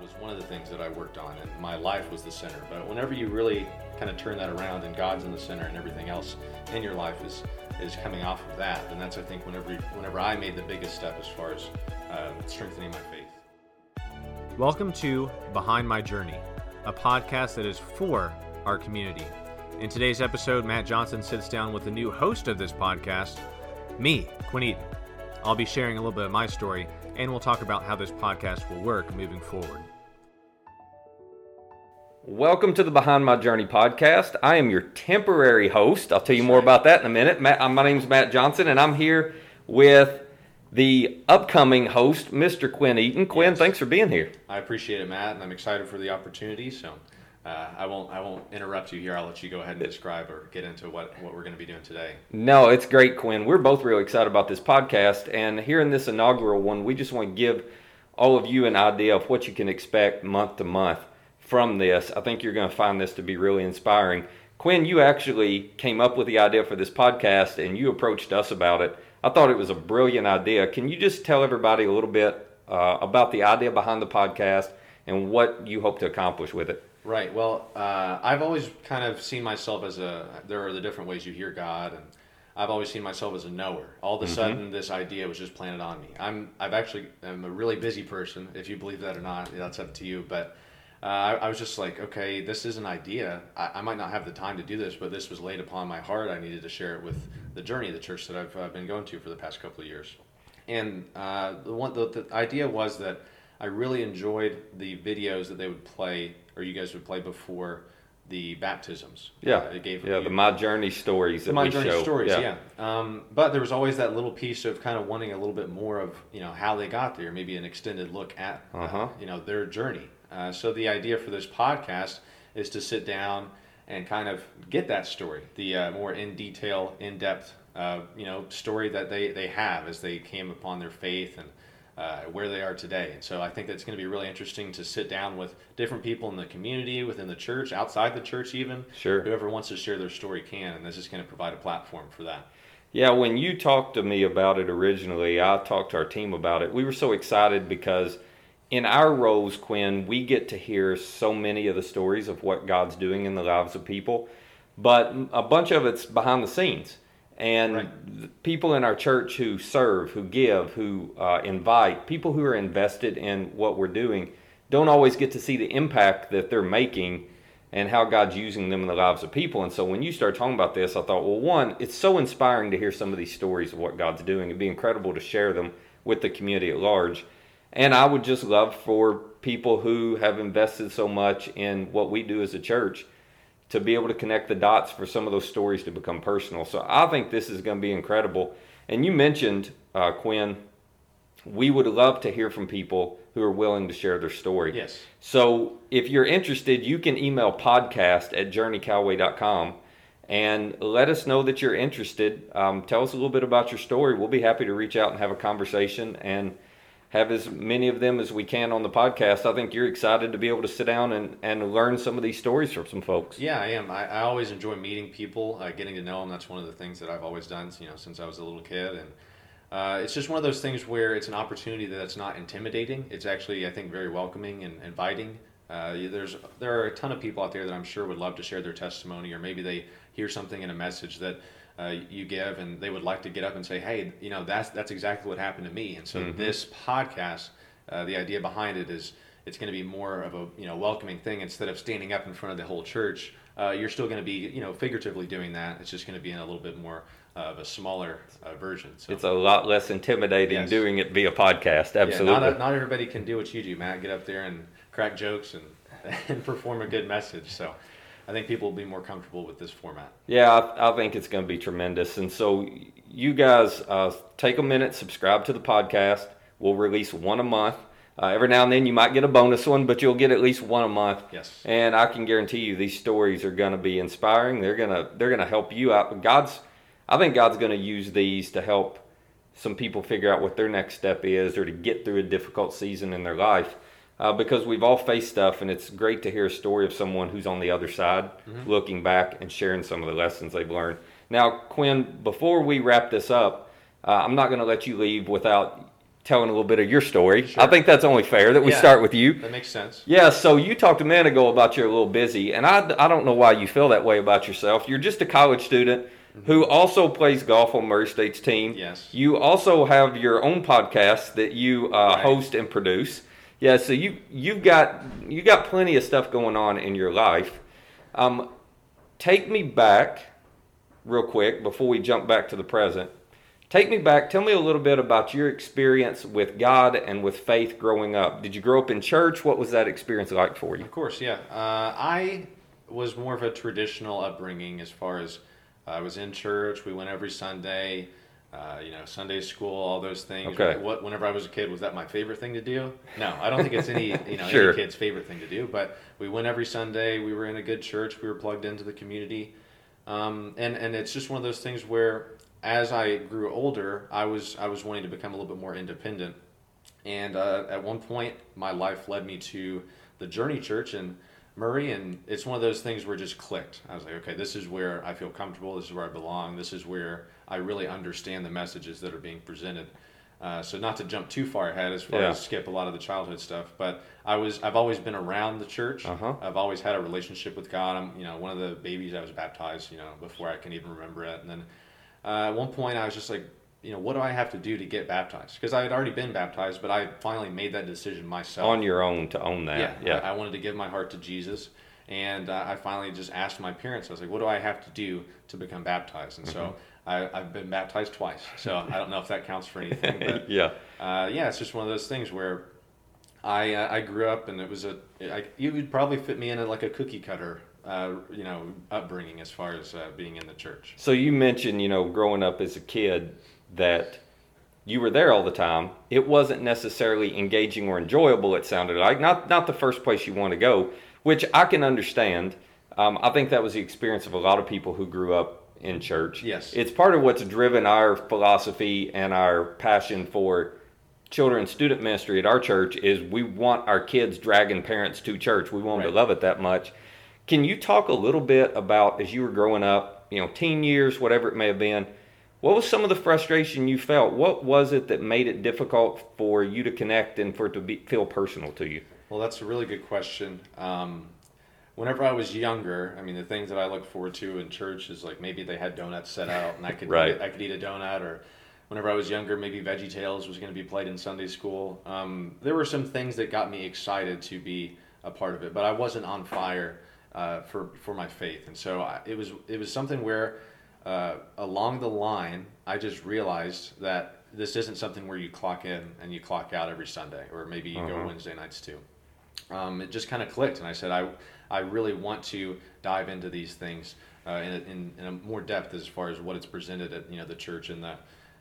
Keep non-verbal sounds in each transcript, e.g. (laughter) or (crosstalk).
Was one of the things that I worked on, and my life was the center. But whenever you really kind of turn that around, and God's in the center, and everything else in your life is is coming off of that, then that's I think whenever whenever I made the biggest step as far as uh, strengthening my faith. Welcome to Behind My Journey, a podcast that is for our community. In today's episode, Matt Johnson sits down with the new host of this podcast, me, Quinn Eaton. I'll be sharing a little bit of my story, and we'll talk about how this podcast will work moving forward. Welcome to the Behind My Journey podcast. I am your temporary host. I'll tell you more about that in a minute. Matt, my name is Matt Johnson, and I'm here with the upcoming host, Mr. Quinn Eaton. Quinn, Yes. thanks for being here. I appreciate it, Matt, and I'm excited for the opportunity. So. Uh, I won't. I won't interrupt you here. I'll let you go ahead and describe or get into what, what we're going to be doing today. No, it's great, Quinn. We're both really excited about this podcast, and here in this inaugural one, we just want to give all of you an idea of what you can expect month to month from this. I think you're going to find this to be really inspiring. Quinn, you actually came up with the idea for this podcast, and you approached us about it. I thought it was a brilliant idea. Can you just tell everybody a little bit uh, about the idea behind the podcast and what you hope to accomplish with it? Right. Well, uh, I've always kind of seen myself as a. There are the different ways you hear God, and I've always seen myself as a knower. All of a sudden, this idea was just planted on me. I'm. I've actually. I'm a really busy person. If you believe that or not, that's up to you. But uh, I, I was just like, okay, this is an idea. I, I might not have the time to do this, but this was laid upon my heart. I needed to share it with the journey of the church that I've uh, been going to for the past couple of years. And uh, the one, the, the idea was that I really enjoyed the videos that they would play, or you guys would play before the baptisms. Yeah, Uh, it gave yeah, you- the My Journey stories that my journey show. stories, yeah. Um, but there was always that little piece of kind of wanting a little bit more of you know how they got there, maybe an extended look at uh, Uh-huh. you know their journey. Uh, so the idea for this podcast is to sit down and kind of get that story, the uh, more in detail, in depth, uh, you know, story that they they have as they came upon their faith and. Uh, where they are today. And so I think that's going to be really interesting to sit down with different people in the community, within the church, outside the church, even. Sure. Whoever wants to share their story can, and this is going to provide a platform for that. Yeah, when you talked to me about it originally, I talked to our team about it. We were so excited because in our roles, Quinn, we get to hear so many of the stories of what God's doing in the lives of people, but a bunch of it's behind the scenes. And Right. people in our church who serve, who give, who uh, invite, people who are invested in what we're doing, don't always get to see the impact that they're making and how God's using them in the lives of people. And so when you start talking about this, I thought, well, one, it's so inspiring to hear some of these stories of what God's doing. It'd be incredible to share them with the community at large. And I would just love for people who have invested so much in what we do as a church to be able to connect the dots for some of those stories to become personal. So I think this is going to be incredible. And you mentioned, uh, Quinn, we would love to hear from people who are willing to share their story. Yes. So if you're interested, you can email podcast at journeycallaway.com and let us know that you're interested. Um, tell us a little bit about your story. We'll be happy to reach out and have a conversation and have as many of them as we can on the podcast. I think you're excited to be able to sit down and, and learn some of these stories from some folks. Yeah, I am. I, I always enjoy meeting people, uh, getting to know them. That's one of the things that I've always done, you know, since I was a little kid. And uh, it's just one of those things where it's an opportunity that's not intimidating. It's actually, I think, very welcoming and inviting. Uh, there's there are a ton of people out there that I'm sure would love to share their testimony, or maybe they hear something in a message that uh, you give, and they would like to get up and say, "Hey, you know, that's that's exactly what happened to me." And so this podcast, uh, the idea behind it is it's going to be more of a you know welcoming thing instead of standing up in front of the whole church. Uh, you're still going to be you know figuratively doing that. It's just going to be in a little bit more of a smaller uh, version. So. It's a lot less intimidating Yes. doing it via podcast. Yeah, Absolutely. not, not everybody can do what you do, Matt. Get up there and crack jokes and, (laughs) and perform a good message. So I think people will be more comfortable with this format. Yeah, I, I think it's going to be tremendous. And so, you guys uh, take a minute, subscribe to the podcast. We'll release one a month. Uh, every now and then, you might get a bonus one, but you'll get at least one a month. Yes. And I can guarantee you, these stories are going to be inspiring. They're gonna they're gonna help you out. But God's, I think God's going to use these to help some people figure out what their next step is, or to get through a difficult season in their life. Uh, because we've all faced stuff, and it's great to hear a story of someone who's on the other side, looking back and sharing some of the lessons they've learned. Now, Quinn, before we wrap this up, uh, I'm not going to let you leave without telling a little bit of your story. Sure. I think that's only fair that we Yeah. start with you. That makes sense. Yeah, so you talked a minute ago about you're a little busy, and I, I don't know why you feel that way about yourself. You're just a college student who also plays golf on Murray State's team. Yes. You also have your own podcast that you uh, Right. host and produce. Yeah, so you you've got you got plenty of stuff going on in your life. Um, take me back real quick before we jump back to the present. Take me back. Tell me a little bit about your experience with God and with faith growing up. Did you grow up in church? What was that experience like for you? Of course, yeah. Uh, I was more of a traditional upbringing as far as I was in church. We went every Sunday. Uh, you know, Sunday school, all those things. Okay. What, whenever I was a kid, was that my favorite thing to do? No, I don't think it's any (laughs) you know Sure. any kid's favorite thing to do. But we went every Sunday. We were in a good church. We were plugged into the community, um, and and it's just one of those things where, as I grew older, I was I was wanting to become a little bit more independent. And uh, at one point, my life led me to the Journey Church in Murray, and it's one of those things where it just clicked. I was like, okay, this is where I feel comfortable. This is where I belong. This is where I really understand the messages that are being presented. Uh, so not to jump too far ahead as far Yeah. as skip a lot of the childhood stuff, but I was I've always been around the church. Uh-huh. I've always had a relationship with God. I'm you know one of the babies I was baptized you know before I can even remember it, and then uh, at one point I was just like you know what do I have to do to get baptized because I had already been baptized, but I finally made that decision myself On your own to own that. yeah, Yeah. I, I wanted to give my heart to Jesus, and uh, I finally just asked my parents. I was like, "What do I have to do to become baptized?" And so I, I've been baptized twice. So I don't know if that counts for anything, (laughs) but yeah. uh, yeah, it's just one of those things where I uh, I grew up, and it was a I, you would probably fit me in a, like a cookie cutter. Uh, you know, upbringing as far as uh, being in the church. So you mentioned, you know, growing up as a kid that you were there all the time. It wasn't necessarily engaging or enjoyable. It sounded like not not the first place you want to go, which I can understand. Um, I think that was the experience of a lot of people who grew up in church. Yes. it's part of what's driven our philosophy and our passion for children student ministry at our church is we want our kids dragging parents to church. We want them Right. to love it that much. Can you talk a little bit about as you were growing up, you know, teen years, whatever it may have been, what was some of the frustration you felt? What was it that made it difficult for you to connect and for it to be, feel personal to you? Well, that's a really good question. Um, whenever I was younger, I mean, the things that I look forward to in church is like maybe they had donuts set out and I could Right. eat, I could eat a donut, or whenever I was younger, maybe Veggie Tales was going to be played in Sunday school. Um, there were some things that got me excited to be a part of it, but I wasn't on fire uh, for for my faith, and so I, it was it was something where uh, along the line I just realized that this isn't something where you clock in and you clock out every Sunday, or maybe you go Uh-huh. Wednesday nights too um, it just kind of clicked, and I said, I, I really want to dive into these things uh, in, in, in a more depth as far as what it's presented at you know the church and the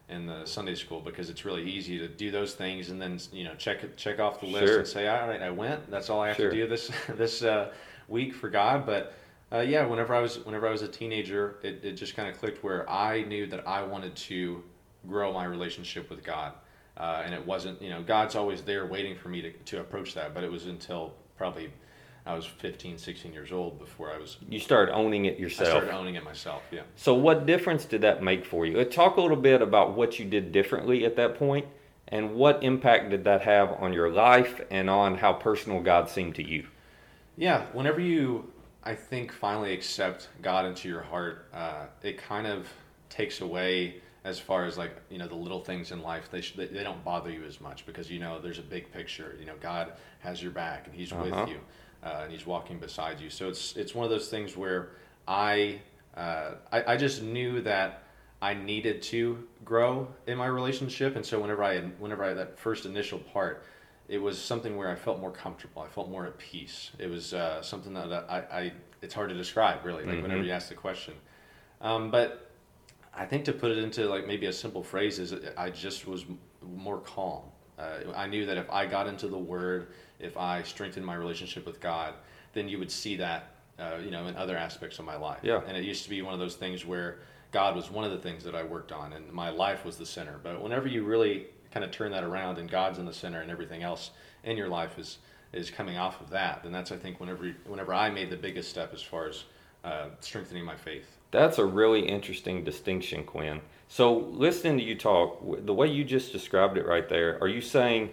and the Sunday school because it's really easy to do those things and then you know check check off the list Sure. and say, all right, I went. That's all I have Sure. to do this (laughs) this uh, week for God. But uh, yeah, whenever I was whenever I was a teenager, it, it just kind of clicked where I knew that I wanted to grow my relationship with God. Uh, and it wasn't, you know, God's always there waiting for me to, to approach that. But it was until probably I was 15, 16 years old before I was, You started owning it yourself. I started owning it myself. Yeah. So, what difference did that make for you? Uh, Talk a little bit about what you did differently at that point, and what impact did that have on your life and on how personal God seemed to you? Yeah, whenever you, I think, finally accept God into your heart, uh, it kind of takes away as far as like you know the little things in life. They sh- they they don't bother you as much because you know there's a big picture. You know God has your back and He's Uh-huh. with you, uh, and He's walking beside you. So it's it's one of those things where I uh, I, I just knew that I needed to grow in my relationship, and so whenever I whenever I that first initial part, it was something where I felt more comfortable. I felt more at peace. It was uh, something that I, I it's hard to describe really. Like whenever Mhm. you ask the question, um, but I think to put it into like maybe a simple phrase is I just was more calm. Uh, I knew that if I got into the Word, if I strengthened my relationship with God, then you would see that uh, you know in other aspects of my life. Yeah. And it used to be one of those things where God was one of the things that I worked on, and my life was the center. But whenever you really kind of turn that around, and God's in the center, and everything else in your life is is coming off of that, then that's I think whenever whenever I made the biggest step as far as uh, strengthening my faith. That's a really interesting distinction, Quinn. So, listening to you talk, the way you just described it right there, are you saying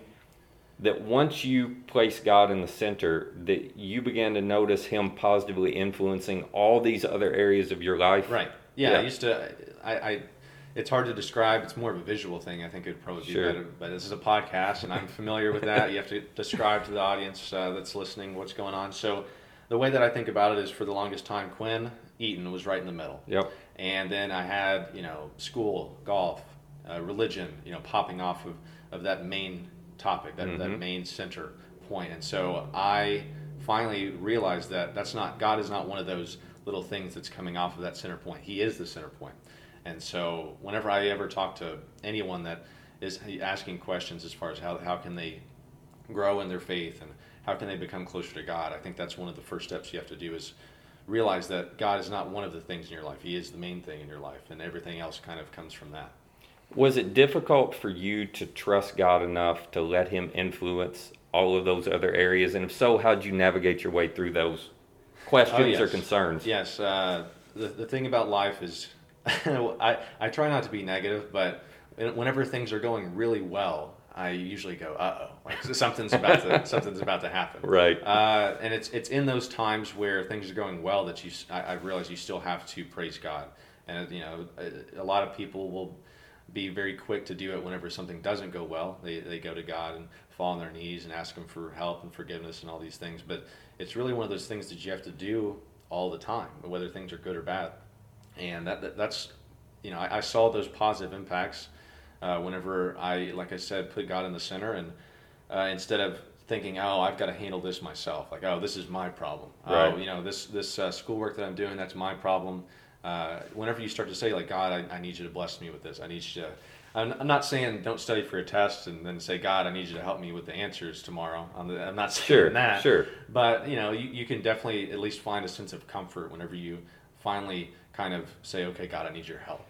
that once you place God in the center, that you began to notice Him positively influencing all these other areas of your life? Right. Yeah. Yeah. I used to. I, I. It's hard to describe. It's more of a visual thing. I think it'd probably be Sure. better. But this is a podcast, and I'm familiar with that. You have to describe to the audience uh, that's listening what's going on. So, the way that I think about it is, for the longest time, Quinn Eaton was right in the middle. Yep. and then I had you know school, golf, uh, religion, you know, popping off of, of that main topic, that, that Mhm. main center point. and so I finally realized that that's not God is not one of those little things that's coming off of that center point. He is the center point. point, and so whenever I ever talk to anyone that is asking questions as far as how how can they grow in their faith and how can they become closer to God, I think that's one of the first steps you have to do is realize that God is not one of the things in your life. He is the main thing in your life, and everything else kind of comes from that. Was it difficult for you to trust God enough to let Him influence all of those other areas? And if so, how'd you navigate your way through those questions Oh, yes. or concerns? Yes, uh, the, the thing about life is (laughs) I, I try not to be negative, but whenever things are going really well, I usually go, uh oh, (laughs) like something's about to (laughs) something's about to happen. Right. Uh, and it's it's in those times where things are going well that you I, I realize you still have to praise God, and you know a, a lot of people will be very quick to do it whenever something doesn't go well. They they go to God and fall on their knees and ask Him for help and forgiveness and all these things. But it's really one of those things that you have to do all the time, whether things are good or bad. And that, that that's you know I, I saw those positive impacts uh, whenever I like I said put God in the center and uh, instead of thinking oh I've got to handle this myself like oh this is my problem. Oh Right. you know this this uh, schoolwork that I'm doing that's my problem. Uh, whenever you start to say like God I, I need you to bless me with this. I need you to I'm, I'm not saying don't study for a test and then say God I need you to help me with the answers tomorrow. I'm, the, I'm not (laughs) saying Sure, that. sure. but you know you, you can definitely at least find a sense of comfort whenever you finally kind of say okay God I need your help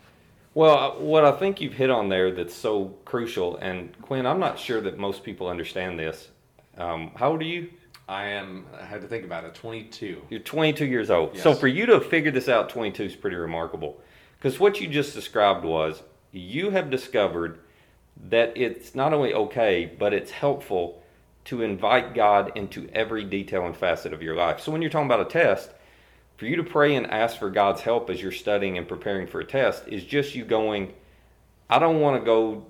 Well, uh, what I think you've hit on there that's so crucial, and Quinn, I'm not sure that most people understand this. Um, how old are you? I am I had to think about it 22 You're 22 years old. So for you to have figured this out, 22 is pretty remarkable. Because what you just described was you have discovered that it's not only okay, but it's helpful to invite God into every detail and facet of your life. So when you're talking about a test, for you to pray and ask for God's help as you're studying and preparing for a test is just you going, I don't want to go.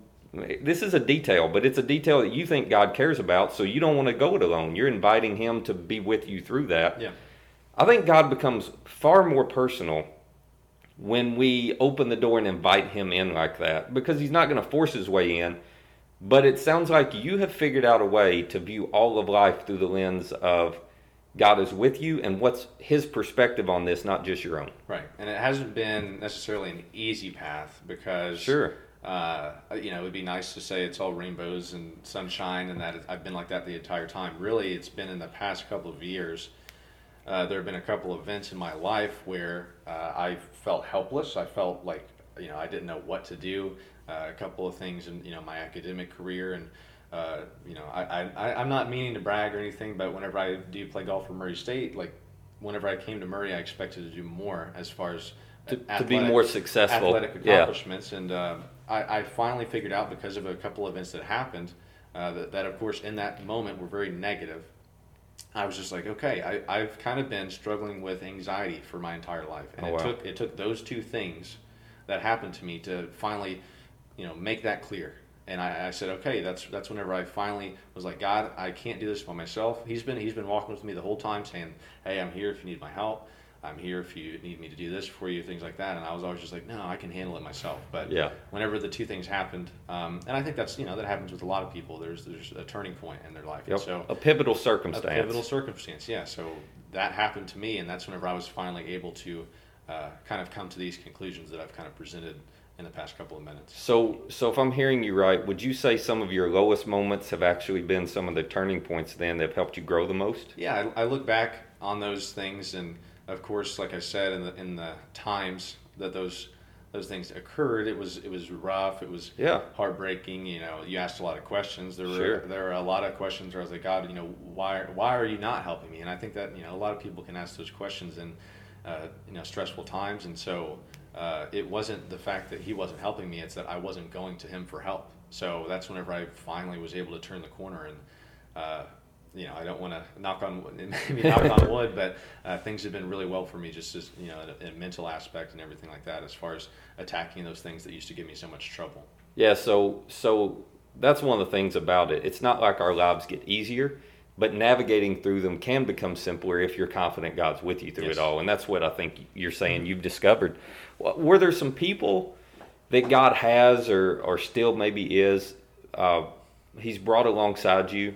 This is a detail, but it's a detail that you think God cares about, so you don't want to go it alone. You're inviting Him to be with you through that. yeah I think God becomes far more personal when we open the door and invite Him in like that because He's not going to force His way in. But it sounds like you have figured out a way to view all of life through the lens of God is with you and what's His perspective on this, not just your own. Right, and it hasn't been necessarily an easy path because Sure. uh, you know, it would be nice to say it's all rainbows and sunshine, and that I've been like that the entire time. Really, it's been in the past couple of years. Uh, there have been a couple of events in my life where uh, I felt helpless. I felt like you know I didn't know what to do. Uh, a couple of things in you know my academic career, and uh, you know I, I I'm not meaning to brag or anything, but whenever I do play golf for Murray State, like whenever I came to Murray, I expected to do more as far as To, to be more successful. athletic Yeah. accomplishments. And uh, I, I finally figured out because of a couple events that happened uh, that, that, of course, in that moment were very negative. I was just like, okay, I, I've kind of been struggling with anxiety for my entire life, and Oh, it wow. took it took those two things that happened to me to finally, you know, make that clear. And I, I said, okay, that's that's whenever I finally was like, God, I can't do this by myself. He's been he's been walking with me the whole time, saying, hey, I'm here if you need my help. I'm here if you need me to do this for you, things like that. And I was always just like, no, I can handle it myself. But Yeah. whenever the two things happened, um, and I think that's you know that happens with a lot of people. There's there's a turning point in their life. Yep. so a pivotal circumstance. a pivotal circumstance, yeah. So that happened to me, and that's whenever I was finally able to uh, kind of come to these conclusions that I've kind of presented in the past couple of minutes. So, so if I'm hearing you right, would you say some of your lowest moments have actually been some of the turning points then that have helped you grow the most? Yeah, I, I look back on those things, and of course, like I said, in the in the times that those those things occurred, it was it was rough. It was Yeah. heartbreaking. You know, you asked a lot of questions. There were Sure. there were a lot of questions where I was like, God, you know, why why are you not helping me? And I think that you know a lot of people can ask those questions in uh, you know stressful times, and so uh, it wasn't the fact that he wasn't helping me; it's that I wasn't going to him for help. So that's whenever I finally was able to turn the corner and. Uh, you know, I don't want to knock on (laughs) maybe knock on wood, but uh, things have been really well for me, just as you know, in a, mental aspect and everything like that, as far as attacking those things that used to give me so much trouble. Yeah, so so that's one of the things about it. It's not like our lives get easier, but navigating through them can become simpler if you're confident God's with you through yes. it all. And that's what I think you're saying you've discovered. Were there some people that God has or, or still maybe is, uh, He's brought alongside you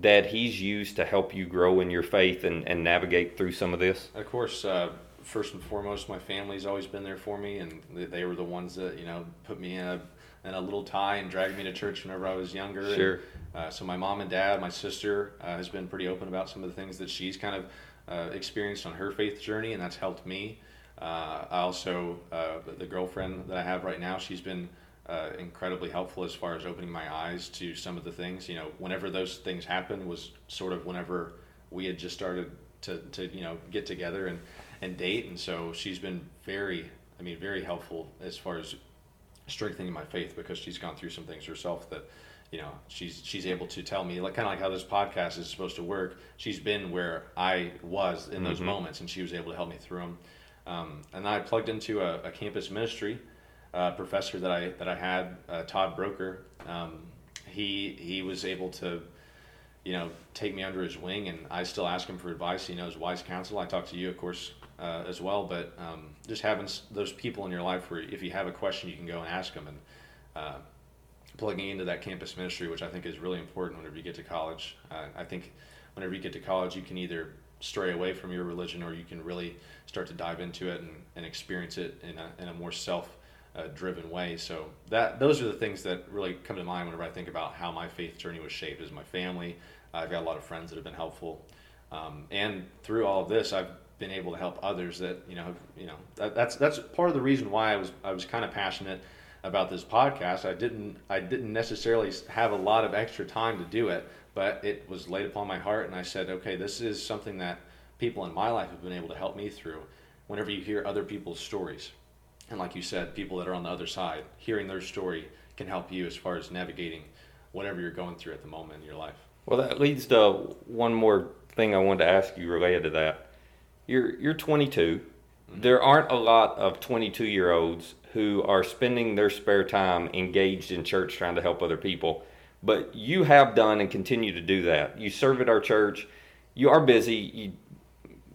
that He's used to help you grow in your faith and, and navigate through some of this? Of course, uh, first and foremost, my family's always been there for me, and they, they were the ones that, you know, put me in a in a little tie and dragged me to church whenever I was younger. Sure. And, uh, so my mom and dad, my sister uh, has been pretty open about some of the things that she's kind of uh, experienced on her faith journey, and that's helped me. Uh, I also uh, the girlfriend that I have right now, she's been incredibly helpful as far as opening my eyes to some of the things. You know, whenever those things happened was sort of whenever we had just started to, to you know get together and and date, and so she's been very, I mean, very helpful as far as strengthening my faith because she's gone through some things herself that you know she's she's able to tell me like kind of like how this podcast is supposed to work she's been where i was in those mm-hmm. moments and she was able to help me through them um, and i plugged into a, a campus ministry uh, professor that i that i had uh, todd broker um, he he was able to you know take me under his wing and i still ask him for advice he knows wise counsel i talk to you of course uh, as well. But um, just having those people in your life where if you have a question, you can go and ask them, and uh, plugging into that campus ministry, which I think is really important whenever you get to college. Uh, I think whenever you get to college, you can either stray away from your religion or you can really start to dive into it and, and experience it in a, in a more self uh, driven way. So that those are the things that really come to mind whenever I think about how my faith journey was shaped. Is my family. I've got a lot of friends that have been helpful, um, and through all of this, I've been able to help others that you know you know that, that's that's part of the reason why I was I was kind of passionate about this podcast. I didn't I didn't necessarily have a lot of extra time to do it, but it was laid upon my heart, and I said, okay, this is something that people in my life have been able to help me through. Whenever you hear other people's stories, and like you said, people that are on the other side, hearing their story can help you as far as navigating whatever you're going through at the moment in your life. Well, that leads to one more thing I wanted to ask you related to that you're you're 22. Mm-hmm. There aren't a lot of 22 year olds who are spending their spare time engaged in church trying to help other people. But you have done and continue to do that. You serve at our church. You are busy. You,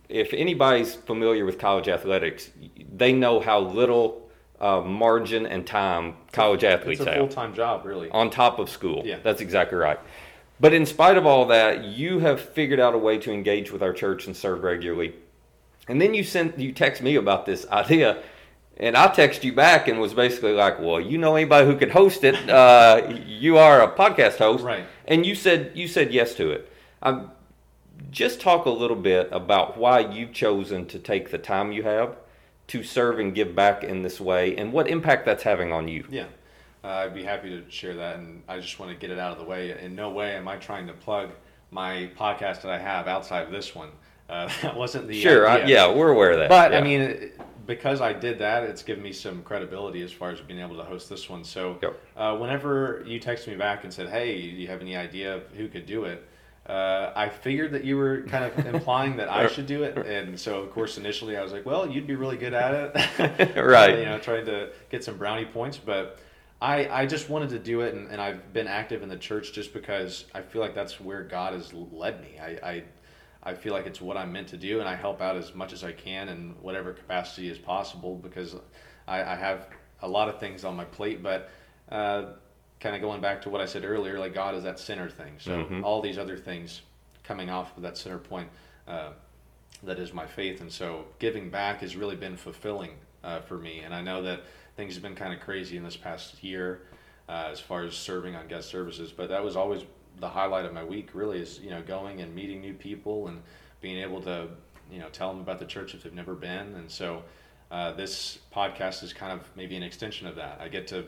if anybody's familiar with college athletics, they know how little uh, margin and time college athletes have. It's a full time job, really. On top of school. Yeah. That's exactly right. But in spite of all that, you have figured out a way to engage with our church and serve regularly. And then you sent you text me about this idea, and I text you back and was basically like, "Well, you know anybody who could host it? (laughs) Uh, you are a podcast host, right?" And you said you said yes to it. Um, just talk a little bit about why you've chosen to take the time you have to serve and give back in this way, and what impact that's having on you. Yeah, uh, I'd be happy to share that, and I just want to get it out of the way. In no way am I trying to plug my podcast that I have outside of this one. Uh, (laughs) that wasn't the sure. I, yeah, we're aware of that. But yeah. I mean, because I did that, it's given me some credibility as far as being able to host this one. So yep. uh, whenever you texted me back and said, "Hey, do you have any idea of who could do it?" Uh, I figured that you were kind of implying that I should do it, and so of course initially I was like, "Well, you'd be really good at it," (laughs) right? (laughs) you know, trying to get some brownie points, but. I, I just wanted to do it, and, and I've been active in the church just because I feel like that's where God has led me. I, I I feel like it's what I'm meant to do, and I help out as much as I can in whatever capacity is possible because I, I have a lot of things on my plate. But uh, kind of going back to what I said earlier, like God is that center thing. So mm-hmm. all these other things coming off of that center point, uh, that is my faith. And so giving back has really been fulfilling uh, for me. And I know that things have been kind of crazy in this past year uh, as far as serving on guest services, but that was always the highlight of my week really is you know going and meeting new people and being able to you know tell them about the church if they've never been and so uh, this podcast is kind of maybe an extension of that i get to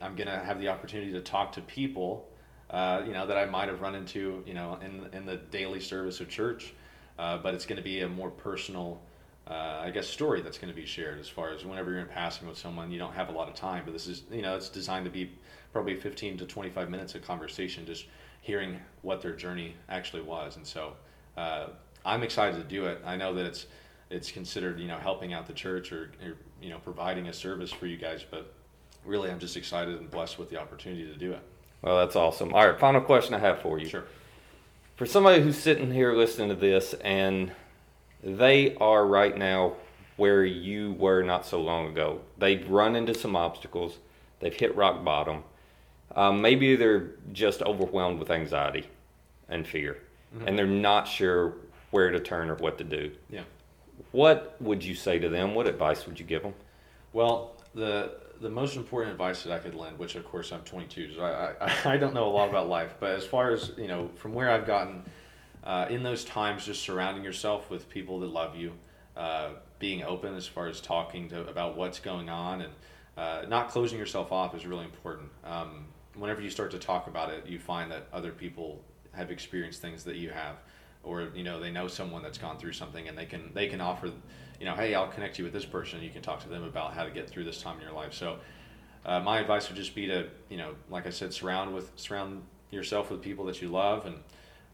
i'm going to have the opportunity to talk to people uh, you know that i might have run into you know in, in the daily service of church uh, but it's going to be a more personal uh, I guess, story that's going to be shared. As far as whenever you're in passing with someone, you don't have a lot of time, but this is, you know, it's designed to be probably 15 to 25 minutes of conversation, just hearing what their journey actually was. And so, uh, I'm excited to do it. I know that it's it's considered, you know, helping out the church or, or you know, providing a service for you guys, but really, I'm just excited and blessed with the opportunity to do it. Well, that's awesome. All right, final question I have for you. Sure. For somebody who's sitting here listening to this and they are right now where you were not so long ago, they've run into some obstacles, they've hit rock bottom. Um, maybe they're just overwhelmed with anxiety and fear, mm-hmm. and they're not sure where to turn or what to do. Yeah. What would you say to them? What advice would you give them? Well, the the most important advice that I could lend, which of course I'm 22, so I, I, (laughs) I don't know a lot about life, but as far as you know, from where I've gotten uh, in those times, just surrounding yourself with people that love you, uh, being open as far as talking to about what's going on, and uh, not closing yourself off is really important. Um, whenever you start to talk about it, you find that other people have experienced things that you have, or you know they know someone that's gone through something, and they can they can offer you know, hey, I'll connect you with this person. You can talk to them about how to get through this time in your life. So, uh, my advice would just be to, you know, like I said, surround with surround yourself with people that you love, and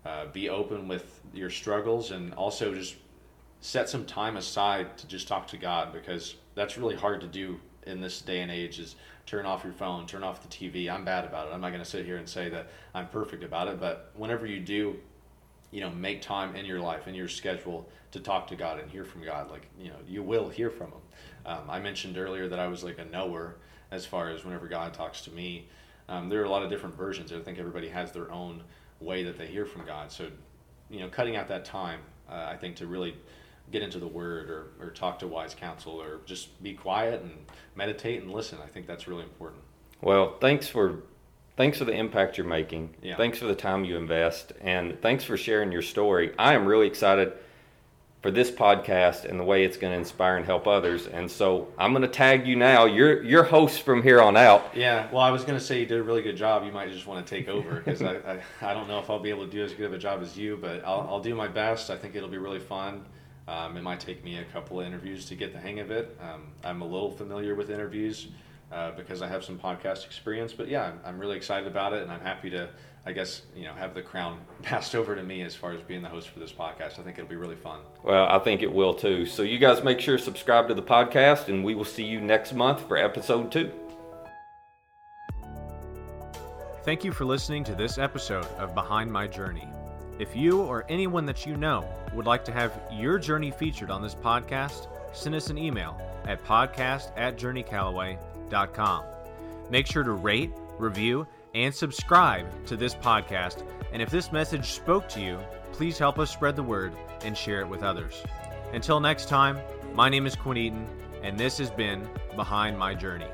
uh, be open with your struggles, and also just set some time aside to just talk to God because that's really hard to do in this day and age. Is turn off your phone, turn off the TV. I'm bad about it. I'm not going to sit here and say that I'm perfect about it, but whenever you do you know make time in your life in your schedule to talk to god and hear from god like you know you will hear from him um, i mentioned earlier that i was like a knower as far as whenever god talks to me um, there are a lot of different versions i think everybody has their own way that they hear from god so you know cutting out that time uh, i think to really get into the word or, or talk to wise counsel or just be quiet and meditate and listen i think that's really important well thanks for thanks for the impact you're making. Yeah. Thanks for the time you invest, and thanks for sharing your story. I am really excited for this podcast and the way it's going to inspire and help others. And so I'm going to tag you now. You're you're host from here on out. Yeah. Well, I was going to say you did a really good job. You might just want to take over (laughs) because I, I, I don't know if I'll be able to do as good of a job as you, but I'll I'll do my best. I think it'll be really fun. Um, it might take me a couple of interviews to get the hang of it. Um, I'm a little familiar with interviews uh, because I have some podcast experience. But yeah, I'm, I'm, really excited about it, and I'm happy to, I guess, you know, have the crown (laughs) passed over to me as far as being the host for this podcast. I think it'll be really fun. Well, I think it will too. So you guys make sure to subscribe to the podcast, and we will see you next month for episode two. Thank you for listening to this episode of Behind My Journey. If you or anyone that you know would like to have your journey featured on this podcast, send us an email at podcast at journeycallaway.com Make sure to rate, review, and subscribe to this podcast. And if this message spoke to you, please help us spread the word and share it with others. Until next time, my name is Quinn Eaton, and this has been Behind My Journey.